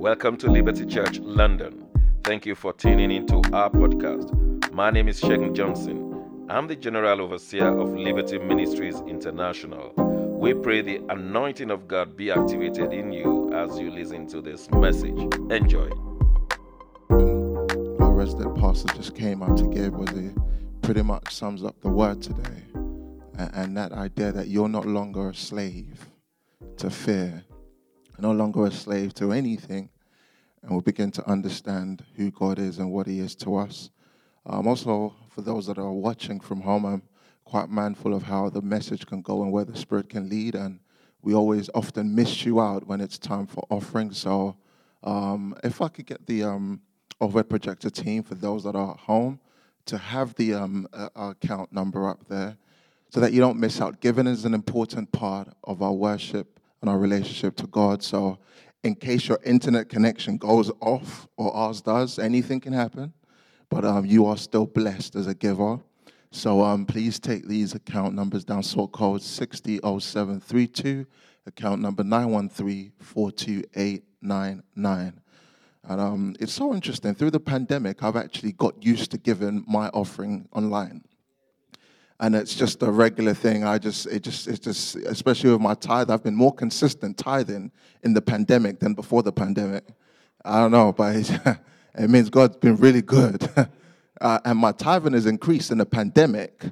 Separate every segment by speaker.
Speaker 1: Welcome to Liberty Church London. Thank you for tuning into our podcast. My name is Shegun Johnson. I'm the General Overseer of Liberty Ministries International. We pray the anointing of God be activated in you as you listen to this message. Enjoy.
Speaker 2: Our resident pastor just came out to give was it pretty much sums up the word today. And, and that idea that you're no longer a slave to fear, no longer a slave to anything, and we'll begin to understand who God is and what He is to us. Um, also, for those that are watching from home, I'm quite mindful of how the message can go and where the Spirit can lead, and we always often miss you out when it's time for offering. So, um, if I could get the um, overhead projector team for those that are at home to have the um, account number up there so that you don't miss out. Giving is an important part of our worship and our relationship to God. So, in case your internet connection goes off or ours does, anything can happen. But um, you are still blessed as a giver. So um, please take these account numbers down. Sort code 600732, account number 913-42899. And um, it's so interesting. Through the pandemic, I've actually got used to giving my offering online and it's just a regular thing. I just, it just, it's just, especially with my tithe, I've been more consistent tithing in the pandemic than before the pandemic. I don't know, but it means God's been really good. uh, and my tithing has increased in the pandemic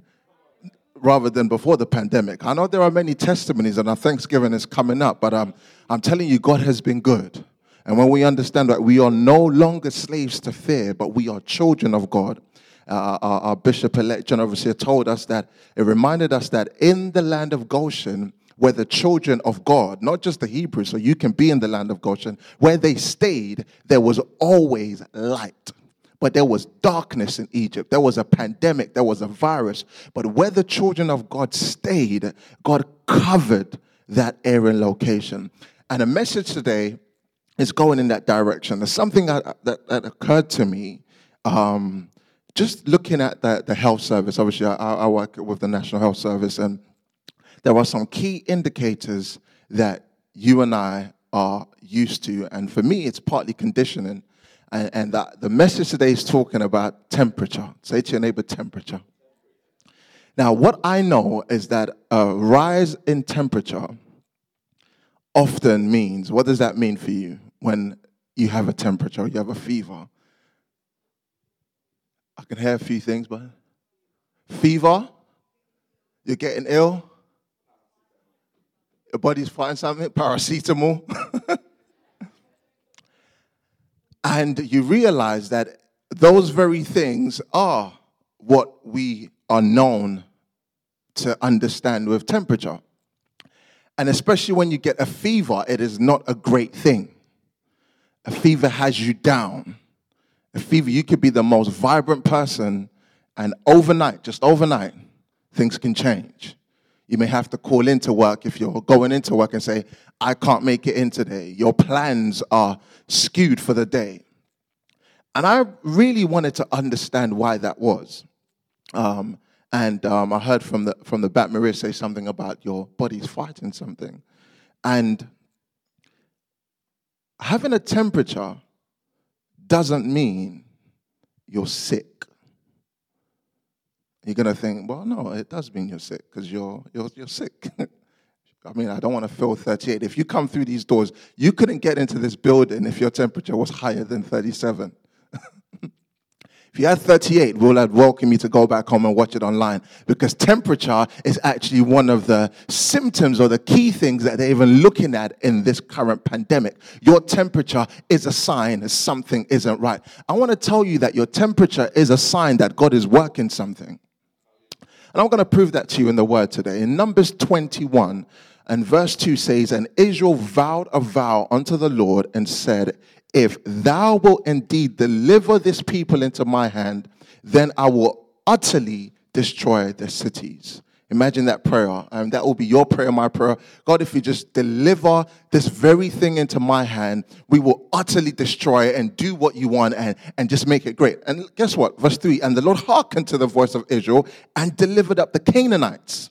Speaker 2: rather than before the pandemic. I know there are many testimonies, and our Thanksgiving is coming up, but um, I'm telling you, God has been good. And when we understand that we are no longer slaves to fear, but we are children of God, uh, our, our bishop-elect John Overseer told us that it reminded us that in the land of Goshen, where the children of God, not just the Hebrews, so you can be in the land of Goshen, where they stayed, there was always light. But there was darkness in Egypt. There was a pandemic. There was a virus. But where the children of God stayed, God covered that area and location. And the message today is going in that direction. There's something that, that, that occurred to me um, just looking at the, the health service, obviously, I, I work with the National Health Service, and there are some key indicators that you and I are used to. And for me, it's partly conditioning. And, and that the message today is talking about temperature. Say to your neighbor, temperature. Now, what I know is that a rise in temperature often means what does that mean for you when you have a temperature, you have a fever? I can hear a few things, but fever, you're getting ill, your body's fighting something, paracetamol. and you realize that those very things are what we are known to understand with temperature. And especially when you get a fever, it is not a great thing. A fever has you down fever, you could be the most vibrant person, and overnight, just overnight, things can change. You may have to call into work if you're going into work and say, I can't make it in today. Your plans are skewed for the day. And I really wanted to understand why that was. Um, and um, I heard from the, from the Bat Maria say something about your body's fighting something. And having a temperature doesn't mean you're sick. You're going to think, well, no, it does mean you're sick because you're, you're, you're sick. I mean, I don't want to feel 38. If you come through these doors, you couldn't get into this building if your temperature was higher than 37. If you had 38, we'll have welcome you to go back home and watch it online because temperature is actually one of the symptoms or the key things that they're even looking at in this current pandemic. Your temperature is a sign that something isn't right. I want to tell you that your temperature is a sign that God is working something. And I'm going to prove that to you in the word today. In Numbers 21 and verse 2 says, And Israel vowed a vow unto the Lord and said, if thou wilt indeed deliver this people into my hand, then I will utterly destroy their cities. Imagine that prayer. And um, that will be your prayer, my prayer. God, if you just deliver this very thing into my hand, we will utterly destroy it and do what you want and, and just make it great. And guess what? Verse 3 And the Lord hearkened to the voice of Israel and delivered up the Canaanites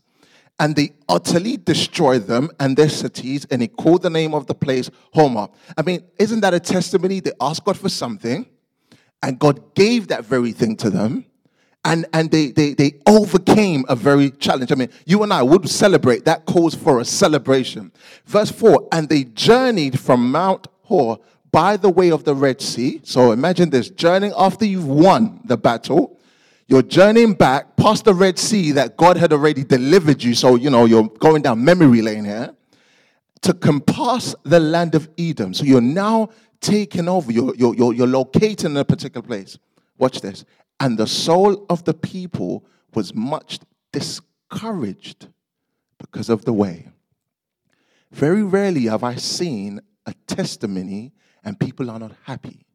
Speaker 2: and they utterly destroyed them and their cities, and he called the name of the place Hormah. I mean, isn't that a testimony? They asked God for something, and God gave that very thing to them, and, and they, they, they overcame a very challenge. I mean, you and I would celebrate. That calls for a celebration. Verse 4 And they journeyed from Mount Hor by the way of the Red Sea. So imagine this journeying after you've won the battle you're journeying back past the Red Sea that God had already delivered you. So, you know, you're going down memory lane here to compass the land of Edom. So you're now taking over, you're, you're, you're, you're in a particular place. Watch this. And the soul of the people was much discouraged because of the way. Very rarely have I seen a testimony and people are not happy.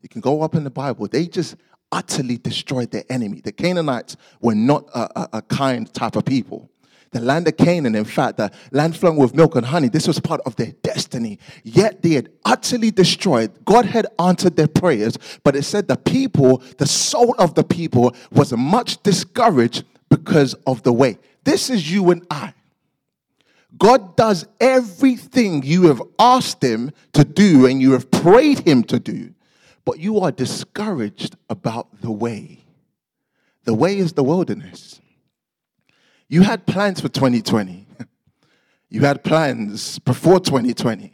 Speaker 2: You can go up in the Bible, they just utterly destroyed their enemy. The Canaanites were not a, a, a kind type of people. The land of Canaan, in fact, the land flowing with milk and honey, this was part of their destiny. Yet they had utterly destroyed. God had answered their prayers, but it said the people, the soul of the people, was much discouraged because of the way. This is you and I. God does everything you have asked Him to do and you have prayed Him to do but you are discouraged about the way. The way is the wilderness. You had plans for 2020. You had plans before 2020.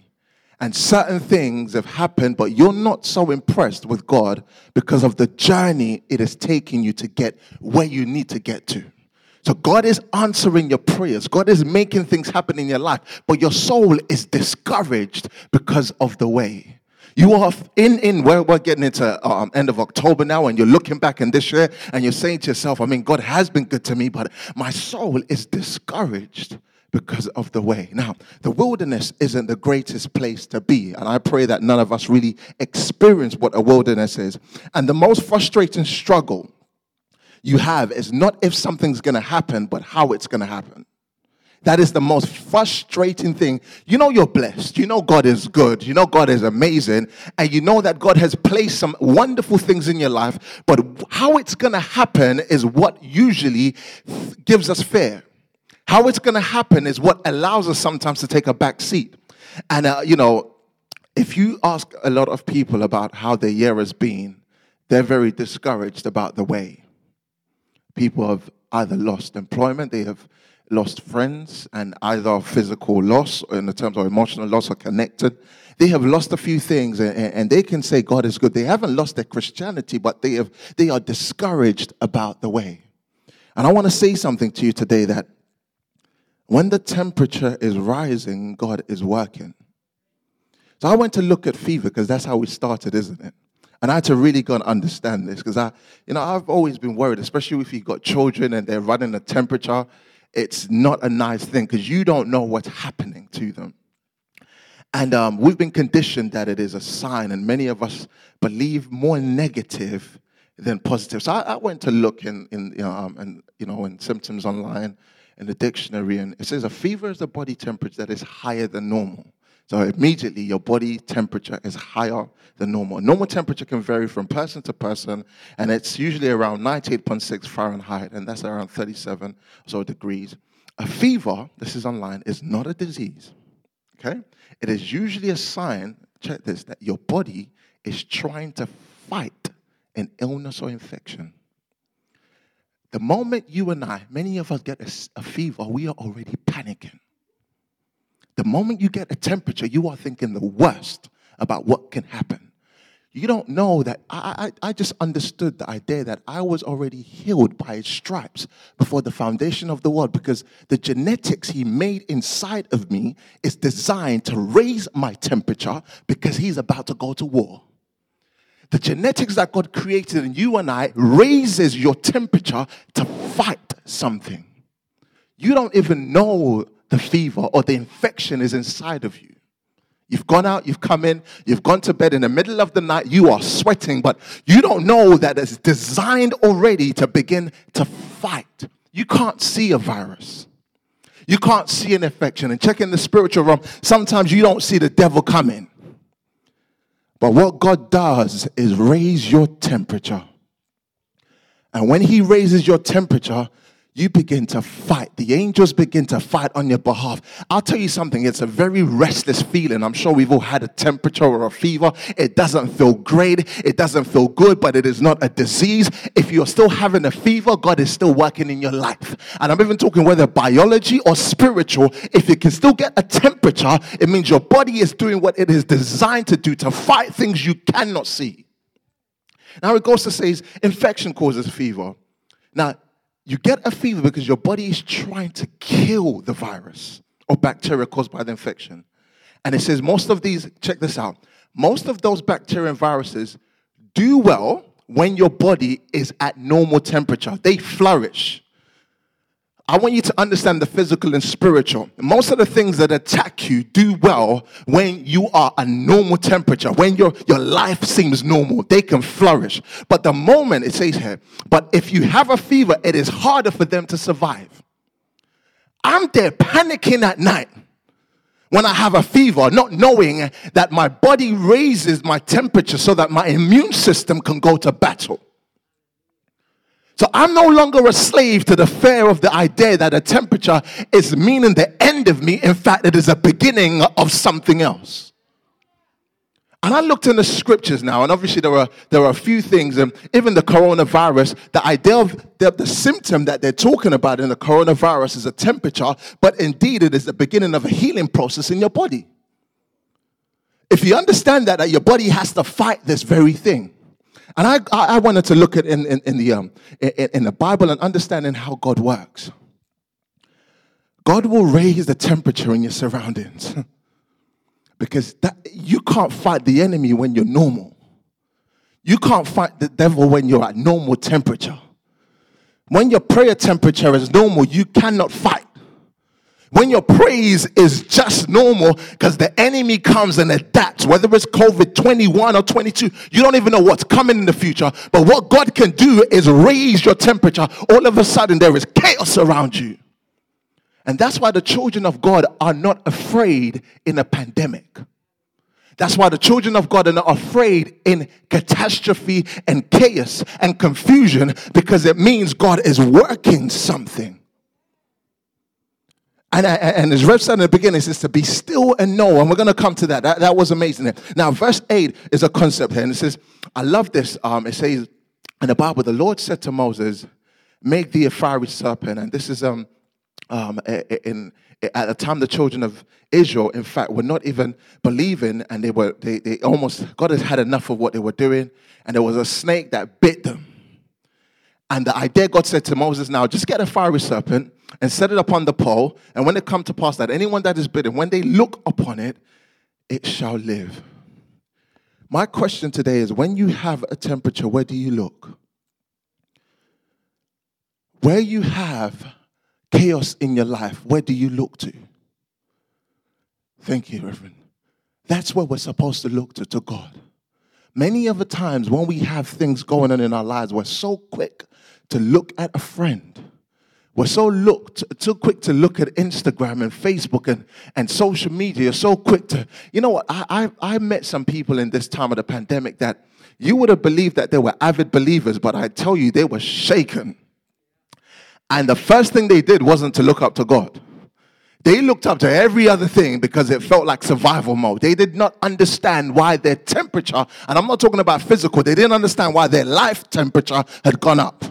Speaker 2: And certain things have happened, but you're not so impressed with God because of the journey it has taken you to get where you need to get to. So God is answering your prayers. God is making things happen in your life, but your soul is discouraged because of the way. You are in, in, we're, we're getting into um, end of October now, and you're looking back in this year and you're saying to yourself, I mean, God has been good to me, but my soul is discouraged because of the way. Now, the wilderness isn't the greatest place to be, and I pray that none of us really experience what a wilderness is. And the most frustrating struggle you have is not if something's going to happen, but how it's going to happen. That is the most frustrating thing. You know you're blessed. You know God is good. You know God is amazing. And you know that God has placed some wonderful things in your life. But how it's going to happen is what usually gives us fear. How it's going to happen is what allows us sometimes to take a back seat. And, uh, you know, if you ask a lot of people about how their year has been, they're very discouraged about the way. People have either lost employment, they have lost friends and either physical loss or in the terms of emotional loss or connected. They have lost a few things and, and they can say God is good. They haven't lost their Christianity, but they have they are discouraged about the way. And I want to say something to you today that when the temperature is rising, God is working. So I went to look at fever because that's how we started, isn't it? And I had to really go and understand this because I, you know, I've always been worried, especially if you've got children and they're running a temperature it's not a nice thing because you don't know what's happening to them. And um, we've been conditioned that it is a sign, and many of us believe more negative than positive. So I, I went to look in, in um, and, you know, in symptoms online in the dictionary, and it says a fever is a body temperature that is higher than normal. So immediately your body temperature is higher than normal. Normal temperature can vary from person to person, and it's usually around 98.6 Fahrenheit, and that's around 37 or so degrees. A fever, this is online, is not a disease. Okay? It is usually a sign, check this, that your body is trying to fight an illness or infection. The moment you and I, many of us get a, a fever, we are already panicking. The moment you get a temperature, you are thinking the worst about what can happen. You don't know that I, I, I just understood the idea that I was already healed by his stripes before the foundation of the world because the genetics he made inside of me is designed to raise my temperature because he's about to go to war. The genetics that God created in you and I raises your temperature to fight something. You don't even know the fever or the infection is inside of you. You've gone out, you've come in, you've gone to bed in the middle of the night, you are sweating, but you don't know that it's designed already to begin to fight. You can't see a virus. You can't see an infection. And check in the spiritual realm, sometimes you don't see the devil coming. But what God does is raise your temperature. And when He raises your temperature, you begin to fight. The angels begin to fight on your behalf. I'll tell you something, it's a very restless feeling. I'm sure we've all had a temperature or a fever. It doesn't feel great, it doesn't feel good, but it is not a disease. If you're still having a fever, God is still working in your life. And I'm even talking whether biology or spiritual. If you can still get a temperature, it means your body is doing what it is designed to do to fight things you cannot see. Now it goes to say infection causes fever. Now, you get a fever because your body is trying to kill the virus or bacteria caused by the infection. And it says most of these, check this out, most of those bacteria and viruses do well when your body is at normal temperature. They flourish. I want you to understand the physical and spiritual. Most of the things that attack you do well when you are a normal temperature, when your, your life seems normal. They can flourish. But the moment it says here, but if you have a fever, it is harder for them to survive. I'm there panicking at night when I have a fever, not knowing that my body raises my temperature so that my immune system can go to battle. So I'm no longer a slave to the fear of the idea that a temperature is meaning the end of me. In fact, it is a beginning of something else. And I looked in the scriptures now, and obviously there are there are a few things, and even the coronavirus, the idea of the, the symptom that they're talking about in the coronavirus is a temperature, but indeed it is the beginning of a healing process in your body. If you understand that, that your body has to fight this very thing. And I, I wanted to look at in, in, in the, um, in, in the Bible and understanding how God works. God will raise the temperature in your surroundings because that, you can't fight the enemy when you're normal. You can't fight the devil when you're at normal temperature. When your prayer temperature is normal, you cannot fight. When your praise is just normal, because the enemy comes and adapts, whether it's COVID 21 or 22, you don't even know what's coming in the future. But what God can do is raise your temperature. All of a sudden, there is chaos around you. And that's why the children of God are not afraid in a pandemic. That's why the children of God are not afraid in catastrophe and chaos and confusion because it means God is working something. And, and as Rev said in the beginning, it says to be still and know. And we're going to come to that. that. That was amazing. Now, verse 8 is a concept here. And it says, I love this. Um, it says in the Bible, the Lord said to Moses, Make thee a fiery serpent. And this is um, um, in, at the time the children of Israel, in fact, were not even believing, and they were they, they almost God had had enough of what they were doing, and there was a snake that bit them. And the idea God said to Moses, now just get a fiery serpent and set it upon the pole. And when it come to pass that anyone that is bidden, when they look upon it, it shall live. My question today is when you have a temperature, where do you look? Where you have chaos in your life, where do you look to? Thank you, Reverend. That's where we're supposed to look to, to God. Many of the times when we have things going on in our lives, we're so quick to look at a friend. We're so looked too quick to look at Instagram and Facebook and, and social media. So quick to, you know what? I, I, I met some people in this time of the pandemic that you would have believed that they were avid believers, but I tell you, they were shaken. And the first thing they did wasn't to look up to God. They looked up to every other thing because it felt like survival mode. They did not understand why their temperature, and I'm not talking about physical, they didn't understand why their life temperature had gone up.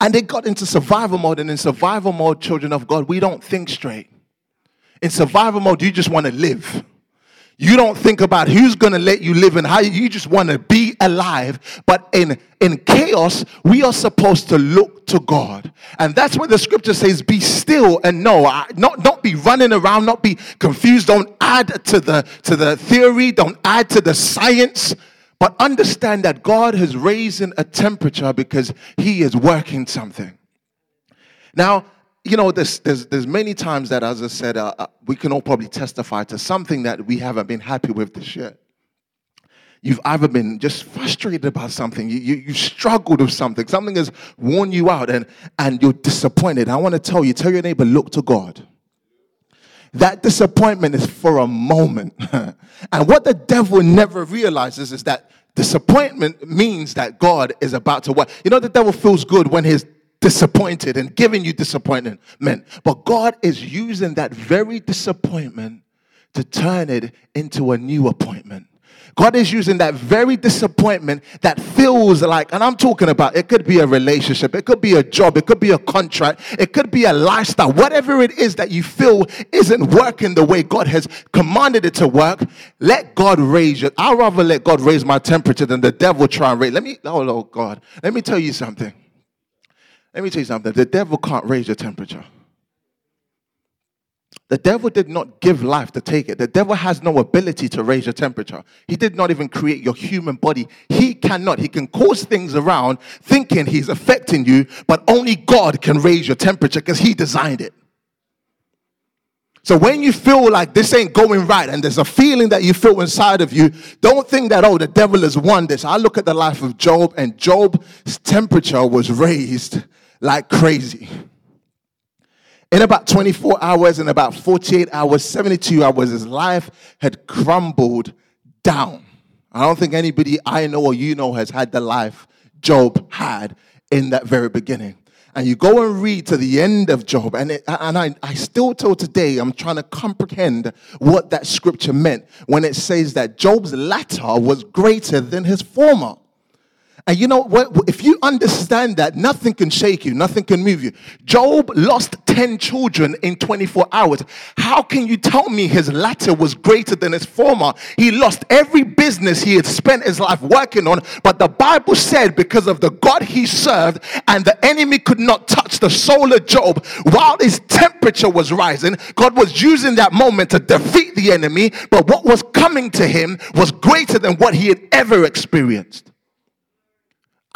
Speaker 2: And they got into survival mode. And in survival mode, children of God, we don't think straight. In survival mode, you just want to live. You don't think about who's going to let you live and how you just want to be alive. But in, in chaos, we are supposed to look to God. And that's what the scripture says be still and know. I, Not, not be running around, not be confused. Don't add to the, to the theory, don't add to the science. But understand that God has raised a temperature because He is working something. Now, you know, there's, there's, there's many times that, as I said, uh, uh, we can all probably testify to something that we haven't been happy with this year. You've either been just frustrated about something, you, you, you struggled with something, something has worn you out, and, and you're disappointed. I want to tell you, tell your neighbor, look to God. That disappointment is for a moment. and what the devil never realizes is that disappointment means that God is about to work. You know, the devil feels good when he's disappointed and giving you disappointment. But God is using that very disappointment to turn it into a new appointment. God is using that very disappointment that feels like, and I'm talking about it could be a relationship, it could be a job, it could be a contract, it could be a lifestyle, whatever it is that you feel isn't working the way God has commanded it to work. Let God raise it. I'd rather let God raise my temperature than the devil try and raise. Let me, oh Lord God, let me tell you something. Let me tell you something. The devil can't raise your temperature. The devil did not give life to take it. The devil has no ability to raise your temperature. He did not even create your human body. He cannot. He can cause things around thinking he's affecting you, but only God can raise your temperature because he designed it. So when you feel like this ain't going right and there's a feeling that you feel inside of you, don't think that, oh, the devil has won this. I look at the life of Job and Job's temperature was raised like crazy. In about 24 hours, in about 48 hours, 72 hours, his life had crumbled down. I don't think anybody I know or you know has had the life Job had in that very beginning. And you go and read to the end of Job, and, it, and I, I still till today, I'm trying to comprehend what that scripture meant when it says that Job's latter was greater than his former. And you know what? If you understand that, nothing can shake you, nothing can move you. Job lost 10 children in 24 hours. How can you tell me his latter was greater than his former? He lost every business he had spent his life working on, but the Bible said because of the God he served and the enemy could not touch the soul of Job while his temperature was rising, God was using that moment to defeat the enemy, but what was coming to him was greater than what he had ever experienced.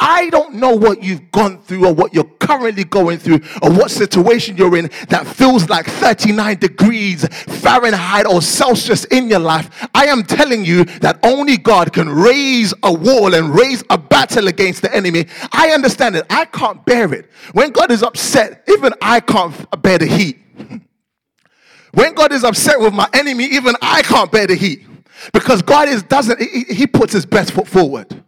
Speaker 2: I don't know what you've gone through or what you're currently going through or what situation you're in that feels like 39 degrees Fahrenheit or Celsius in your life. I am telling you that only God can raise a wall and raise a battle against the enemy. I understand it. I can't bear it. When God is upset, even I can't bear the heat. When God is upset with my enemy, even I can't bear the heat. Because God is doesn't he, he puts his best foot forward.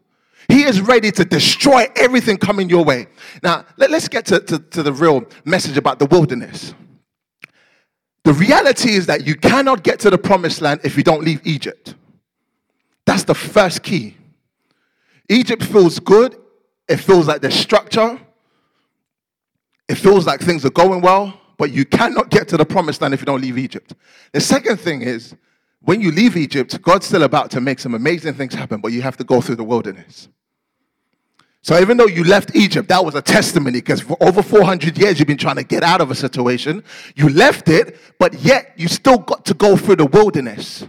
Speaker 2: He is ready to destroy everything coming your way. Now, let, us get to, to, to the real message about the wilderness. The reality is that you cannot get to the promised land if you don't leave Egypt. That's the first key. Egypt feels good, it feels like there's structure, it feels like things are going well, but you cannot get to the promised land if you don't leave Egypt. The second thing is when you leave Egypt, God's still about to make some amazing things happen, but you have to go through the wilderness. So even though you left Egypt, that was a testimony because for over 400 years you've been trying to get out of a situation. You left it, but yet you still got to go through the wilderness.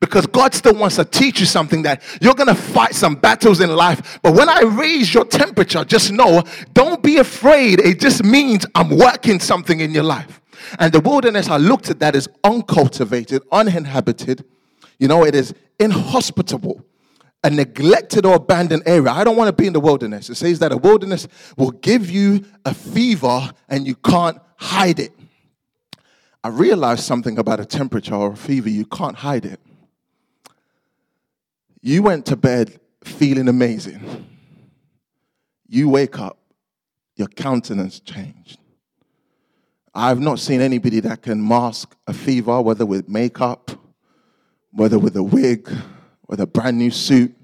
Speaker 2: Because God still wants to teach you something that you're going to fight some battles in life. But when I raise your temperature, just know, don't be afraid. It just means I'm working something in your life. And the wilderness, I looked at that as uncultivated, uninhabited. You know, it is inhospitable, a neglected or abandoned area. I don't want to be in the wilderness. It says that a wilderness will give you a fever and you can't hide it. I realized something about a temperature or a fever, you can't hide it. You went to bed feeling amazing. You wake up, your countenance changed. I've not seen anybody that can mask a fever, whether with makeup, whether with a wig, with a brand new suit.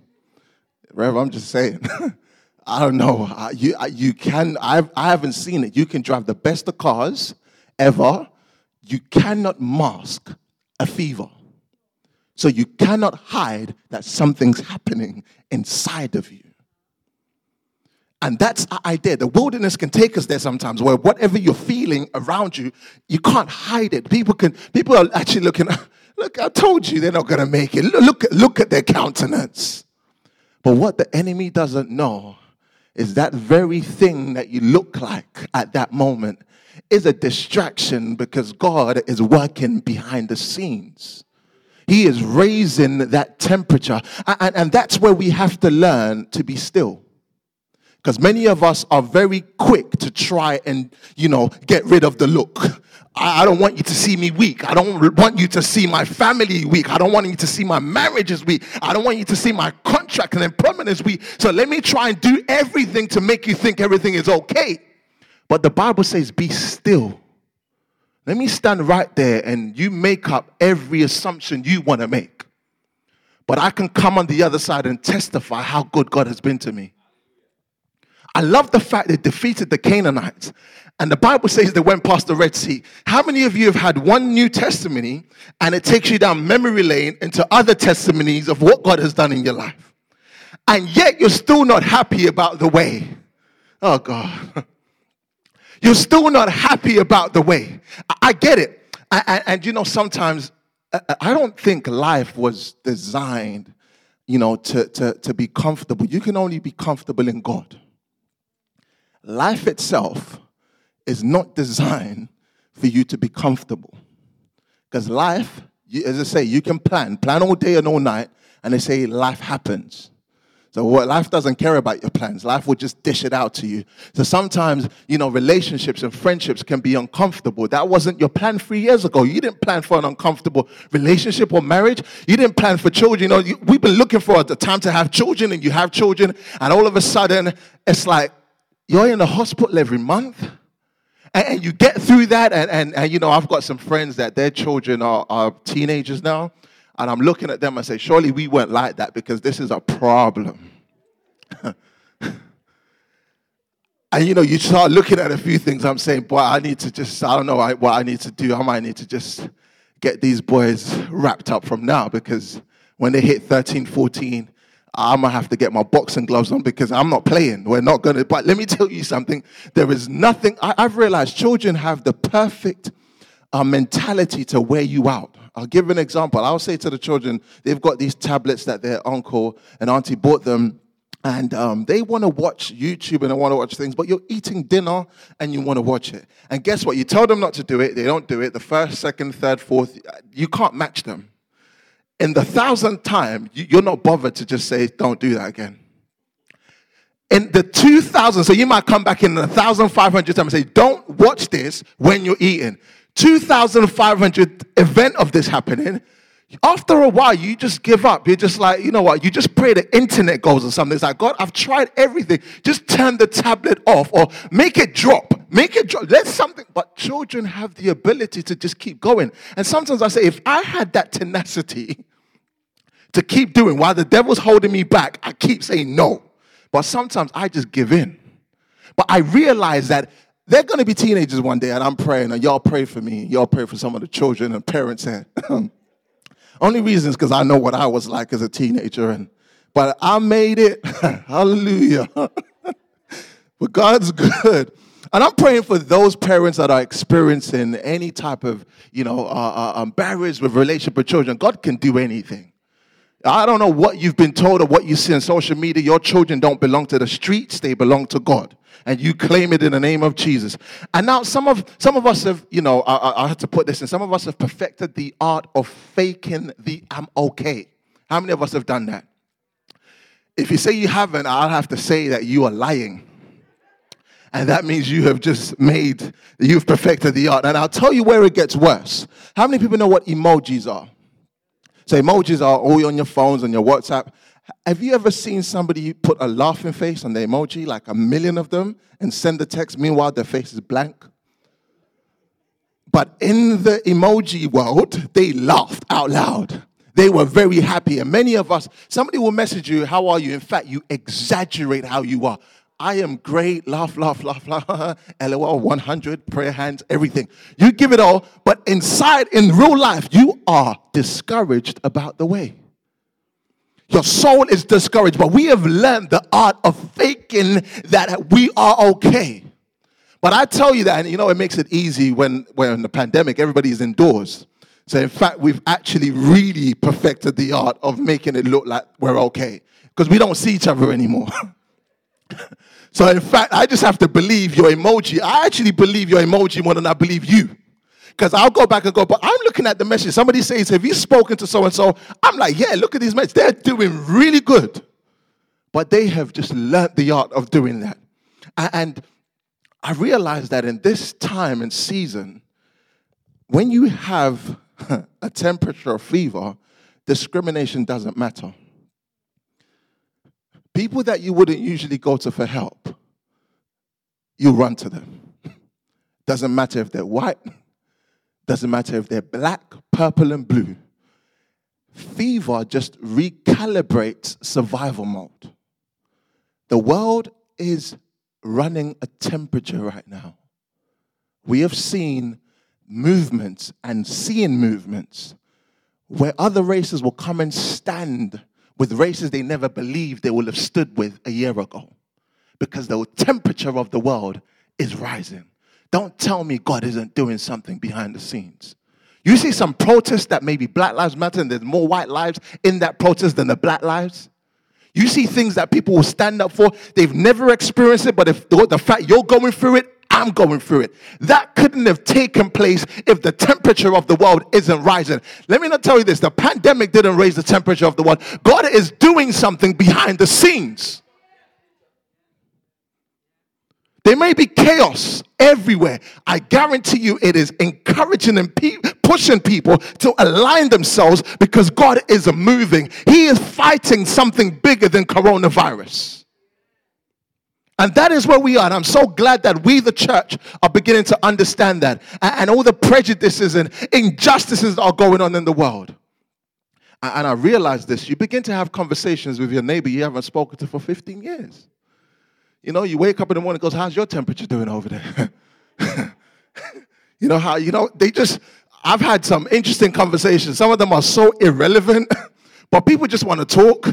Speaker 2: Rev, I'm just saying. I don't know. You, you can, I've, I haven't seen it. You can drive the best of cars ever. You cannot mask a fever. So you cannot hide that something's happening inside of you. And that's our idea. The wilderness can take us there sometimes where whatever you're feeling around you, you can't hide it. People can people are actually looking, look, I told you they're not gonna make it. Look, look at their countenance. But what the enemy doesn't know is that very thing that you look like at that moment is a distraction because God is working behind the scenes. He is raising that temperature. And, and that's where we have to learn to be still. Because many of us are very quick to try and, you know, get rid of the look. I don't want you to see me weak. I don't want you to see my family weak. I don't want you to see my marriage is weak. I don't want you to see my contract and employment is weak. So let me try and do everything to make you think everything is okay. But the Bible says, be still. Let me stand right there and you make up every assumption you want to make. But I can come on the other side and testify how good God has been to me. I love the fact they defeated the Canaanites. And the Bible says they went past the Red Sea. How many of you have had one new testimony and it takes you down memory lane into other testimonies of what God has done in your life? And yet you're still not happy about the way. Oh, God. You're still not happy about the way. I, get it. And, you know, sometimes uh, uh, I don't think life was designed, you know, to, to, to be comfortable. You can only be comfortable in God. Life itself is not designed for you to be comfortable. Because life, as I say, you can plan, plan all day and all night, and they say life happens. So what life doesn't care about your plans. Life will just dish it out to you. So sometimes, you know, relationships and friendships can be uncomfortable. That wasn't your plan three years ago. You didn't plan for an uncomfortable relationship or marriage. You didn't plan for children. You know, you, we've been looking for the time to have children and you have children and all of a sudden it's like you're in the hospital every month. And, you get through that and, and, and, you know, I've got some friends that their children are, are teenagers now and I'm looking at them and say, surely we weren't like that because this is a problem. and you know, you start looking at a few things. I'm saying, boy, I need to just, I don't know what I need to do. I might need to just get these boys wrapped up from now because when they hit 13, 14, I'm gonna have to get my boxing gloves on because I'm not playing. We're not gonna. But let me tell you something. There is nothing. I, have realized children have the perfect uh, mentality to wear you out. I'll give an example. I'll say to the children, they've got these tablets that their uncle and auntie bought them. And um, they want to watch YouTube and they want to watch things, but you're eating dinner and you want to watch it. And guess what? You tell them not to do it, they don't do it. The first, second, third, fourth, you can't match them. In the thousandth time, you're not bothered to just say, don't do that again. In the 2000, so you might come back in the 1500 times and say, don't watch this when you're eating. 2,500 event of this happening, after a while, you just give up. You're just like, you know what? You just pray the internet goes or something. It's like, God, I've tried everything. Just turn the tablet off or make it drop. Make it drop. Let something. But children have the ability to just keep going. And sometimes I say, if I had that tenacity to keep doing while the devil's holding me back, I keep saying no. But sometimes I just give in. But I realize that they're going to be teenagers one day, and I'm praying, and y'all pray for me. Y'all pray for some of the children and parents here. Only reason is because I know what I was like as a teenager, and but I made it. Hallelujah. but God's good. And I'm praying for those parents that are experiencing any type of, you know, uh, uh, um, barriers with relationship with children. God can do anything. I don't know what you've been told or what you see on social media. Your children don't belong to the streets, they belong to God. And you claim it in the name of Jesus. And now some of some of us have, you know, I, I had to put this in. Some of us have perfected the art of faking the I'm okay. How many of us have done that? If you say you haven't, I'll have to say that you are lying. And that means you have just made, you've perfected the art. And I'll tell you where it gets worse. How many people know what emojis are? So emojis are all on your phones, on your WhatsApp. Have you ever seen somebody put a laughing face on the emoji, like a million of them, and send the text, meanwhile their face is blank? But in the emoji world, they laughed out loud. They were very happy. And many of us, somebody will message you, How are you? In fact, you exaggerate how you are. I am great, laugh, laugh, laugh, laugh, LOL 100, prayer hands, everything. You give it all, but inside, in real life, you are discouraged about the way. Your soul is discouraged, but we have learned the art of faking that we are okay. But I tell you that, and you know, it makes it easy when, when the pandemic, everybody's indoors. So, in fact, we've actually really perfected the art of making it look like we're okay because we don't see each other anymore. so, in fact, I just have to believe your emoji. I actually believe your emoji more than I believe you. Because I'll go back and go, but I'm looking at the message. Somebody says, Have you spoken to so and so? I'm like, Yeah, look at these messages. They're doing really good. But they have just learned the art of doing that. And I realized that in this time and season, when you have a temperature or fever, discrimination doesn't matter. People that you wouldn't usually go to for help, you run to them. Doesn't matter if they're white, doesn't matter if they're black, purple, and blue. Fever just recalibrates survival mode. The world is running a temperature right now. We have seen movements and seeing movements where other races will come and stand with races they never believed they would have stood with a year ago because the temperature of the world is rising. Don't tell me God isn't doing something behind the scenes. You see some protests that maybe Black Lives Matter and there's more white lives in that protest than the black lives. You see things that people will stand up for. They've never experienced it, but if the, the fact you're going through it, I'm going through it. That couldn't have taken place if the temperature of the world isn't rising. Let me not tell you this the pandemic didn't raise the temperature of the world. God is doing something behind the scenes. There may be chaos everywhere. I guarantee you it is encouraging and pe- pushing people to align themselves because God is moving. He is fighting something bigger than coronavirus. And that is where we are. And I'm so glad that we, the church, are beginning to understand that. And, and all the prejudices and injustices that are going on in the world. And, and I realize this. You begin to have conversations with your neighbor you haven't spoken to for 15 years. You know, you wake up in the morning goes, How's your temperature doing over there? you know how, you know, they just, I've had some interesting conversations. Some of them are so irrelevant, but people just want to talk.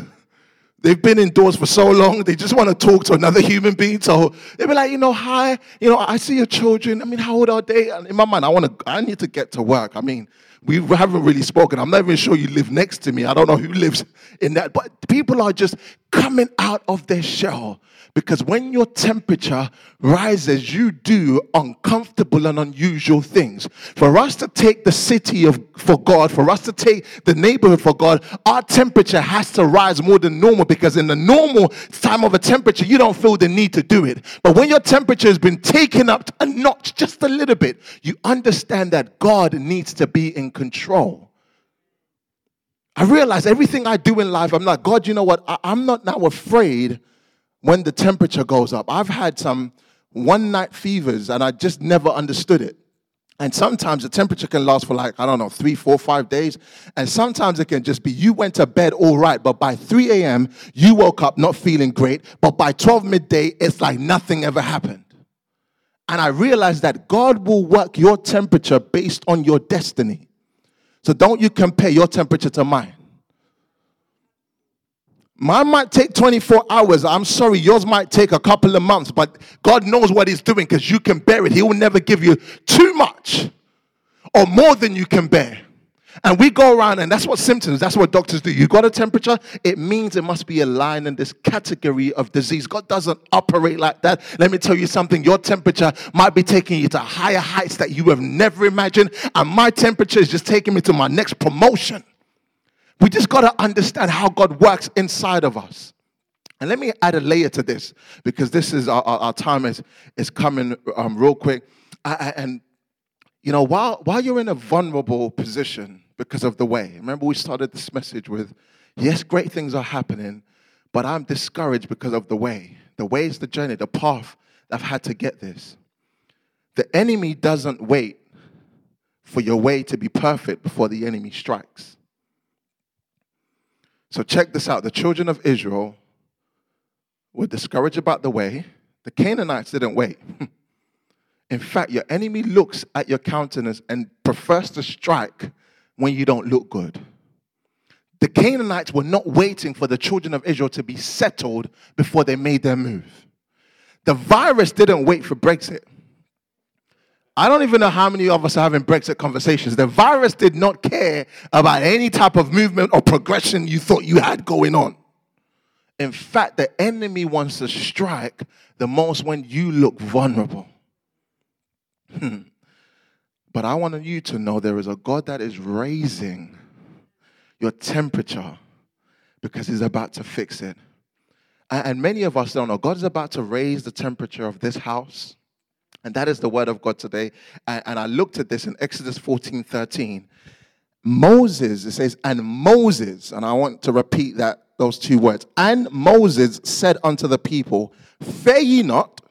Speaker 2: They've been indoors for so long, they just want to talk to another human being. So they'll be like, you know, hi, you know, I see your children. I mean, how old are they? And in my mind, I want to, I need to get to work. I mean, we haven't really spoken. I'm not even sure you live next to me. I don't know who lives in that. But people are just coming out of their shell because when your temperature rises, you do uncomfortable and unusual things. For us to take the city of for God, for us to take the neighborhood for God, our temperature has to rise more than normal because in the normal time of a temperature, you don't feel the need to do it. But when your temperature has been taken up a notch just a little bit, you understand that God needs to be in control. I realize everything I do in life, I'm like, God, you know what? I, am not now afraid when the temperature goes up. I've had some one night fevers and I just never understood it. And sometimes the temperature can last for like, I don't know, three, four, five days. And sometimes it can just be you went to bed all right, but by 3 a.m., you woke up not feeling great. But by 12 midday, it's like nothing ever happened. And I realized that God will work your temperature based on your destiny. So don't you compare your temperature to mine. Mine might take 24 hours. I'm sorry, yours might take a couple of months, but God knows what He's doing because you can bear it. He will never give you too much or more than you can bear. And we go around, and that's what symptoms, that's what doctors do. You got a temperature, it means it must be a line in this category of disease. God doesn't operate like that. Let me tell you something your temperature might be taking you to higher heights that you have never imagined, and my temperature is just taking me to my next promotion. We just got to understand how God works inside of us. And let me add a layer to this because this is our, our time is, is coming um, real quick. I, and, you know, while, while you're in a vulnerable position because of the way, remember we started this message with, yes, great things are happening, but I'm discouraged because of the way. The way is the journey, the path I've had to get this. The enemy doesn't wait for your way to be perfect before the enemy strikes. So check this out. The children of Israel were discouraged about the way. The Canaanites didn't wait. In fact, your enemy looks at your countenance and prefers to strike when you don't look good. The Canaanites were not waiting for the children of Israel to be settled before they made their move. The virus didn't wait for Brexit. I don't even know how many of us are having Brexit conversations. The virus did not care about any type of movement or progression you thought you had going on. In fact, the enemy wants to strike the most when you look vulnerable. Hmm. But I want you to know there is a God that is raising your temperature because he's about to fix it. And many of us don't know. God is about to raise the temperature of this house and that is the word of God today. And, and I looked at this in Exodus 14 13. Moses, it says, and Moses, and I want to repeat that those two words. And Moses said unto the people, Fear ye not,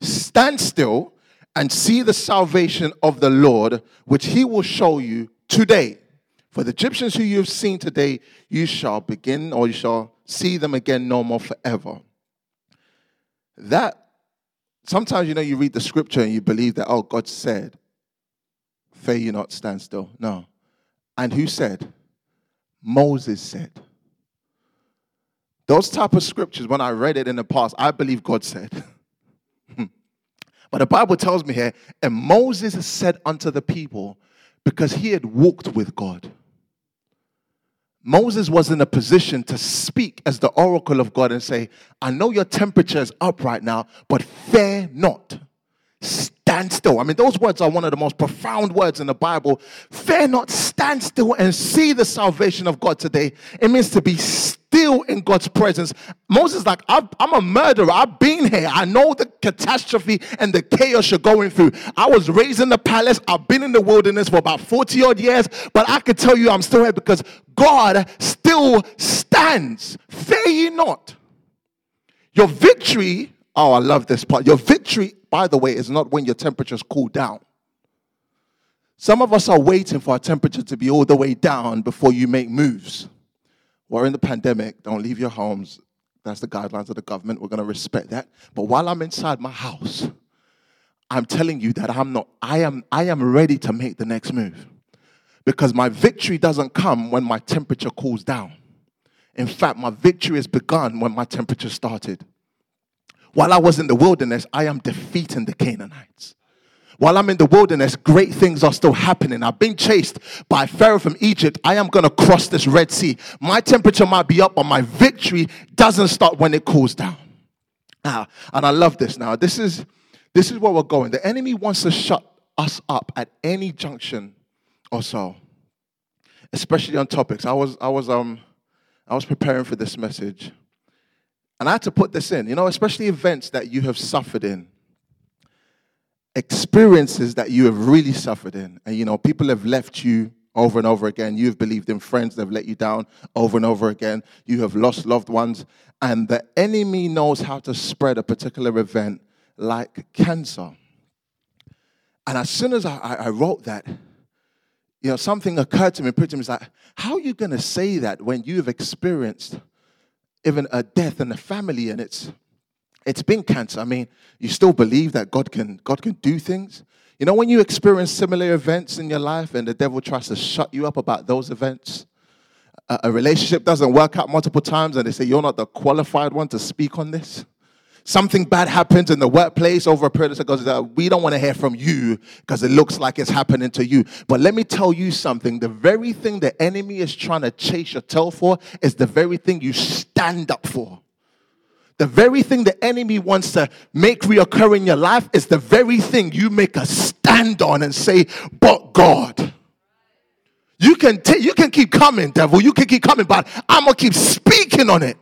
Speaker 2: stand still, and see the salvation of the Lord, which he will show you today. For the Egyptians who you have seen today, you shall begin or you shall see them again no more forever. That sometimes you know you read the scripture and you believe that, oh, God said, Fear you not, stand still. No. And who said? Moses said. Those type of scriptures, when I read it in the past, I believe God said. but the Bible tells me here, and Moses said unto the people, because he had walked with God. Moses was in a position to speak as the oracle of God and say, I know your temperature is up right now, but fear not. Stand still. I mean, those words are one of the most profound words in the Bible. Fear not, stand still and see the salvation of God today. It means to be still in God's presence. Moses, like, I'm a murderer. I've been here. I know the catastrophe and the chaos you're going through. I was raised in the palace. I've been in the wilderness for about 40 odd years, but I can tell you I'm still here because God still stands. Fear ye not. Your victory, oh, I love this part. Your victory by the way, is not when your temperatures cool down. Some of us are waiting for our temperature to be all the way down before you make moves. We're in the pandemic. Don't leave your homes. That's the guidelines of the government. We're going to respect that. But while I'm inside my house, I'm telling you that I'm not, I am, I am ready to make the next move. Because my victory doesn't come when my temperature cools down. In fact, my victory has begun when my temperature started. While I was in the wilderness, I am defeating the Canaanites. While I'm in the wilderness, great things are still happening. I've been chased by Pharaoh from Egypt. I am going to cross this Red Sea. My temperature might be up, but my victory doesn't start when it cools down. Ah, and I love this now. This is, this is where we're going. The enemy wants to shut us up at any junction or so, especially on topics. I was, I was, um, I was preparing for this message and I had to put this in, you know, especially events that you have suffered in, experiences that you have really suffered in. And, you know, people have left you over and over again. You've believed in friends that have let you down over and over again. You have lost loved ones. And the enemy knows how to spread a particular event like cancer. And as soon as I, I wrote that, you know, something occurred to me, pretty much like, how are you going to say that when you've experienced even a death in the family and it's it's been cancer. I mean, you still believe that God can God can do things. You know, when you experience similar events in your life and the devil tries to shut you up about those events, a, a relationship doesn't work out multiple times and they say you're not the qualified one to speak on this something bad happens in the workplace over a period of time, goes, we don't want to hear from you because it looks like it's happening to you. But let me tell you something the very thing the enemy is trying to chase your tail for is the very thing you stand up for. The very thing the enemy wants to make reoccur in your life is the very thing you make a stand on and say, but God. You can, t- you can keep coming, devil. You can keep coming, but I'm going to keep speaking on it.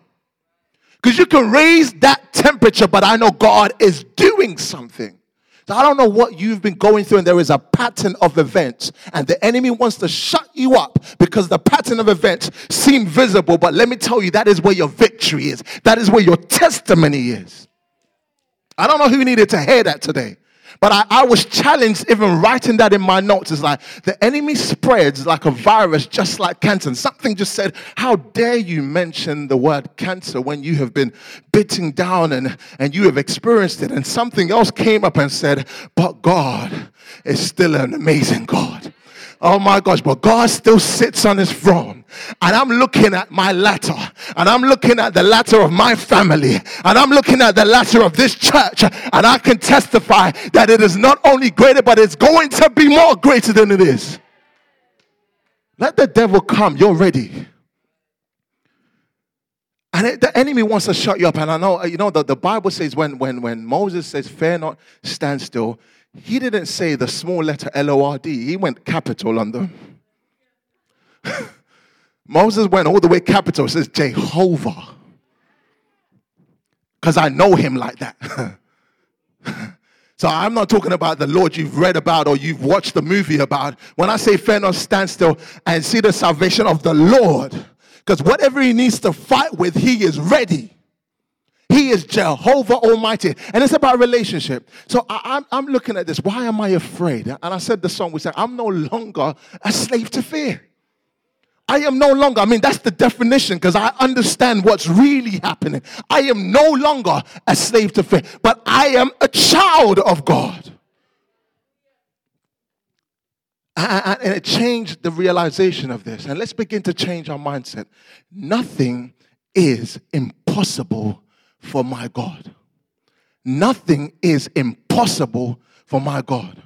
Speaker 2: Because you can raise that temperature, but I know God is doing something. So I don't know what you've been going through, and there is a pattern of events, and the enemy wants to shut you up because the pattern of events seem visible. But let me tell you, that is where your victory is. That is where your testimony is. I don't know who needed to hear that today. But I, I, was challenged even writing that in my notes. It's like the enemy spreads like a virus, just like cancer. And something just said, How dare you mention the word cancer when you have been bitten down and, and you have experienced it? And something else came up and said, But God is still an amazing God. Oh my gosh, but God still sits on his throne. And I'm looking at my ladder, and I'm looking at the ladder of my family, and I'm looking at the ladder of this church, and I can testify that it is not only greater, but it's going to be more greater than it is. Let the devil come, you're ready. And it, the enemy wants to shut you up. And I know, you know, the, the Bible says when, when, when Moses says, Fear not, stand still, he didn't say the small letter L O R D, he went capital on them. Moses went all the way capital, says Jehovah. Because I know him like that. so I'm not talking about the Lord you've read about or you've watched the movie about. When I say fear not, stand still and see the salvation of the Lord. Because whatever he needs to fight with, he is ready. He is Jehovah Almighty. And it's about relationship. So I, am looking at this. Why am I afraid? And I said the song we said, I'm no longer a slave to fear. I am no longer, I mean, that's the definition because I understand what's really happening. I am no longer a slave to fear, but I am a child of God. And it changed the realization of this. And let's begin to change our mindset. Nothing is impossible for my God. Nothing is impossible for my God.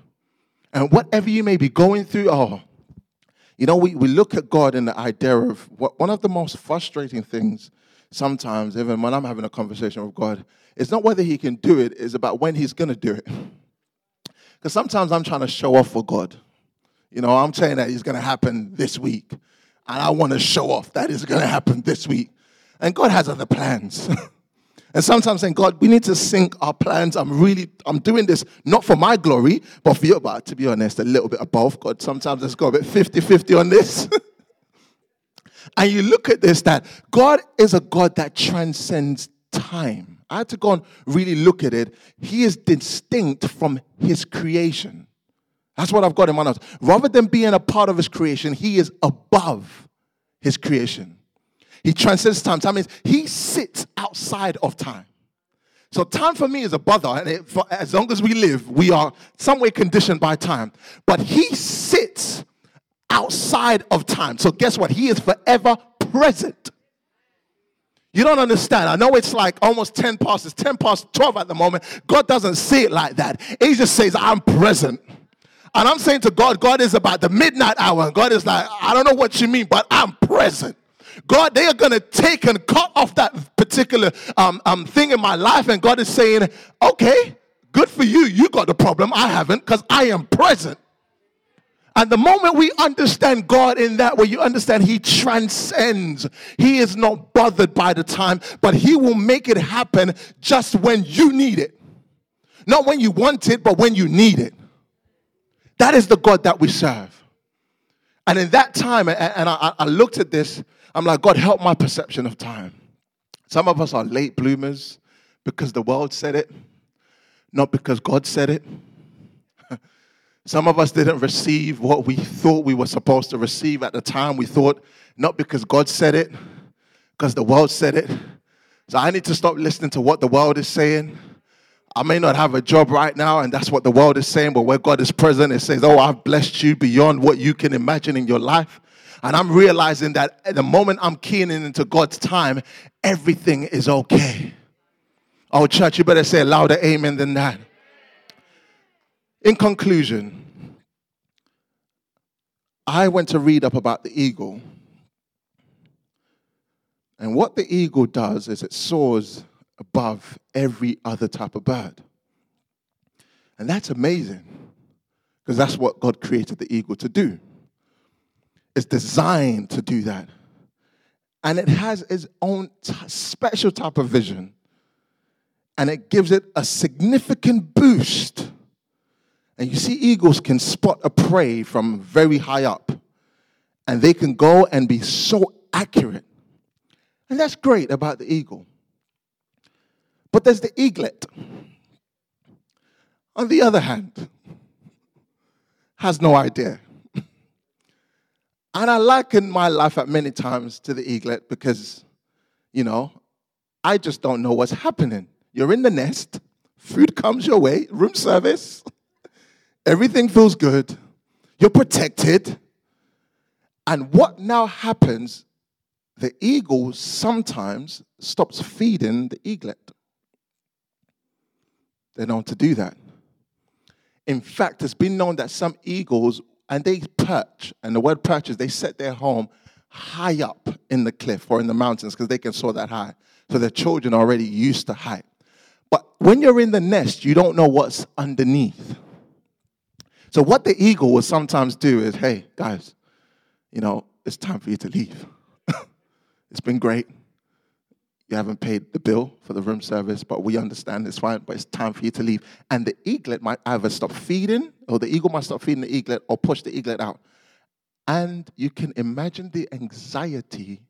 Speaker 2: And whatever you may be going through, oh, you know, we, we look at God in the idea of what, one of the most frustrating things sometimes, even when I'm having a conversation with God, is not whether He can do it, it's about when He's going to do it. Because sometimes I'm trying to show off for God. You know, I'm saying that it's going to happen this week. And I want to show off that it's going to happen this week. And God has other plans. And sometimes saying, God, we need to sync our plans. I'm really, I'm doing this not for my glory, but for you. But to be honest, a little bit above. God, sometimes let's go a bit 50 50 on this. and you look at this that God is a God that transcends time. I had to go and really look at it. He is distinct from his creation. That's what I've got in my notes. Rather than being a part of his creation, he is above his creation. He transcends time. That means he sits outside of time. So time for me is a bother, and it, for, as long as we live, we are some way conditioned by time. But he sits outside of time. So guess what? He is forever present. You don't understand. I know it's like almost 10 past, it's 10 past 12 at the moment. God doesn't see it like that. He just says, I'm present. And I'm saying to God, God is about the midnight hour. And God is like, I don't know what you mean, but I'm present. God, they are going to take and cut off that particular um, um, thing in my life. And God is saying, okay, good for you. You got the problem. I haven't because I am present. And the moment we understand God in that way, you understand He transcends. He is not bothered by the time, but He will make it happen just when you need it. Not when you want it, but when you need it. That is the God that we serve. And in that time, and I, I looked at this I'm like, God, help my perception of time. Some of us are late bloomers because the world said it, not because God said it. Some of us didn't receive what we thought we were supposed to receive at the time. We thought, not because God said it, because the world said it. So I need to stop listening to what the world is saying. I may not have a job right now, and that's what the world is saying, but where God is present, it says, Oh, I've blessed you beyond what you can imagine in your life. And I'm realizing that at the moment I'm keening into God's time, everything is okay. Oh, church, you better say a louder amen than that. In conclusion, I went to read up about the eagle. And what the eagle does is it soars above every other type of bird. And that's amazing because that's what God created the eagle to do is designed to do that. And it has its own t- special type of vision. And it gives it a significant boost. And you see, eagles can spot a prey from very high up. And they can go and be so accurate. And that's great about the eagle. But there's the eaglet. On the other hand, has no idea. And I liken my life at many times to the eaglet because, you know, I just don't know what's happening. You're in the nest, food comes your way, room service, everything feels good, you're protected. And what now happens? The eagle sometimes stops feeding the eaglet. They're known to do that. In fact, it's been known that some eagles and they perch. And the word perch is they set their home high up in the cliff or in the mountains because they can soar that high. So their children are already used to height. But when you're in the nest, you don't know what's underneath. So what the eagle will sometimes do is, hey, guys, you know, it's time for you to leave. it's been great. You haven't paid the bill for the room service, but we understand it's fine, but it's time for you to leave. And the eaglet might either stop feeding, or the eagle might stop feeding the eaglet, or push the eaglet out. And you can imagine the anxiety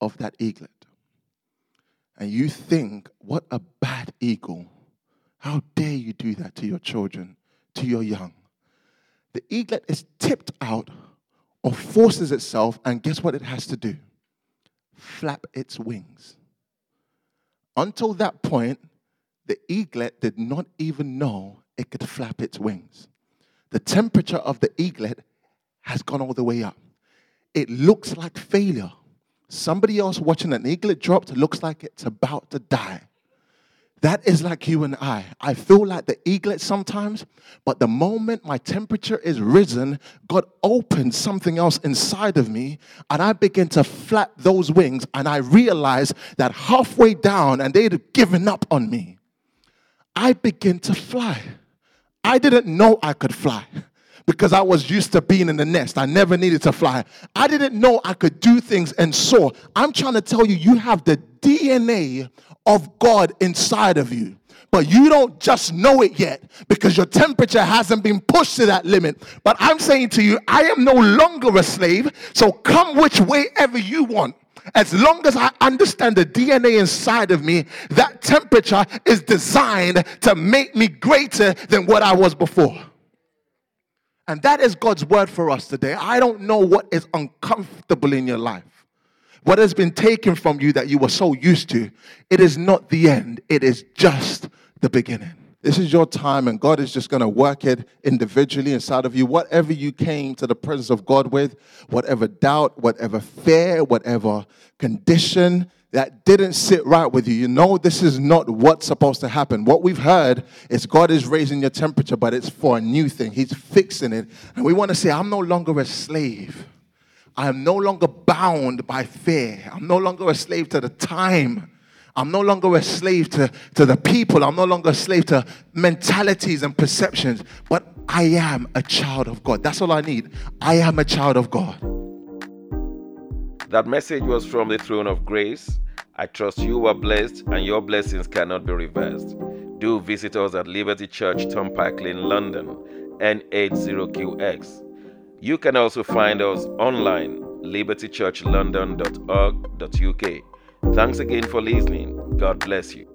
Speaker 2: of that eaglet. and you think, what a bad eagle. How dare you do that to your children, to your young? The eaglet is tipped out or forces itself, and guess what it has to do? Flap its wings. Until that point, the eaglet did not even know it could flap its wings. The temperature of the eaglet has gone all the way up. It looks like failure. Somebody else watching an eaglet drop looks like it's about to die. That is like you and I. I feel like the eaglet sometimes, but the moment my temperature is risen, God opens something else inside of me, and I begin to flap those wings, and I realize that halfway down, and they'd given up on me, I begin to fly. I didn't know I could fly because I was used to being in the nest. I never needed to fly. I didn't know I could do things and soar. I'm trying to tell you, you have the DNA of God inside of you. But you don't just know it yet because your temperature hasn't been pushed to that limit. But I'm saying to you, I am no longer a slave. So come which way ever you want. As long as I understand the DNA inside of me, that temperature is designed to make me greater than what I was before. And that is God's word for us today. I don't know what is uncomfortable in your life. What has been taken from you that you were so used to, it is not the end, it is just the beginning. This is your time, and God is just going to work it individually inside of you. Whatever you came to the presence of God with, whatever doubt, whatever fear, whatever condition, that didn't sit right with you, you know this is not what's supposed to happen. What we've heard is God is raising your temperature, but it's for a new thing. He's fixing it. And we want to say, I'm no longer a slave. I am no longer bound by fear. I'm no longer a slave to the time. I'm no longer a slave to, to the people. I'm no longer a slave to mentalities and perceptions. But I am a child of God. That's all I need. I am a child of God.
Speaker 1: That message was from the throne of grace. I trust you were blessed and your blessings cannot be reversed. Do visit us at Liberty Church, Tom Turnpike Lane, London, N80QX. You can also find us online, libertychurchlondon.org.uk. Thanks again for listening. God bless you.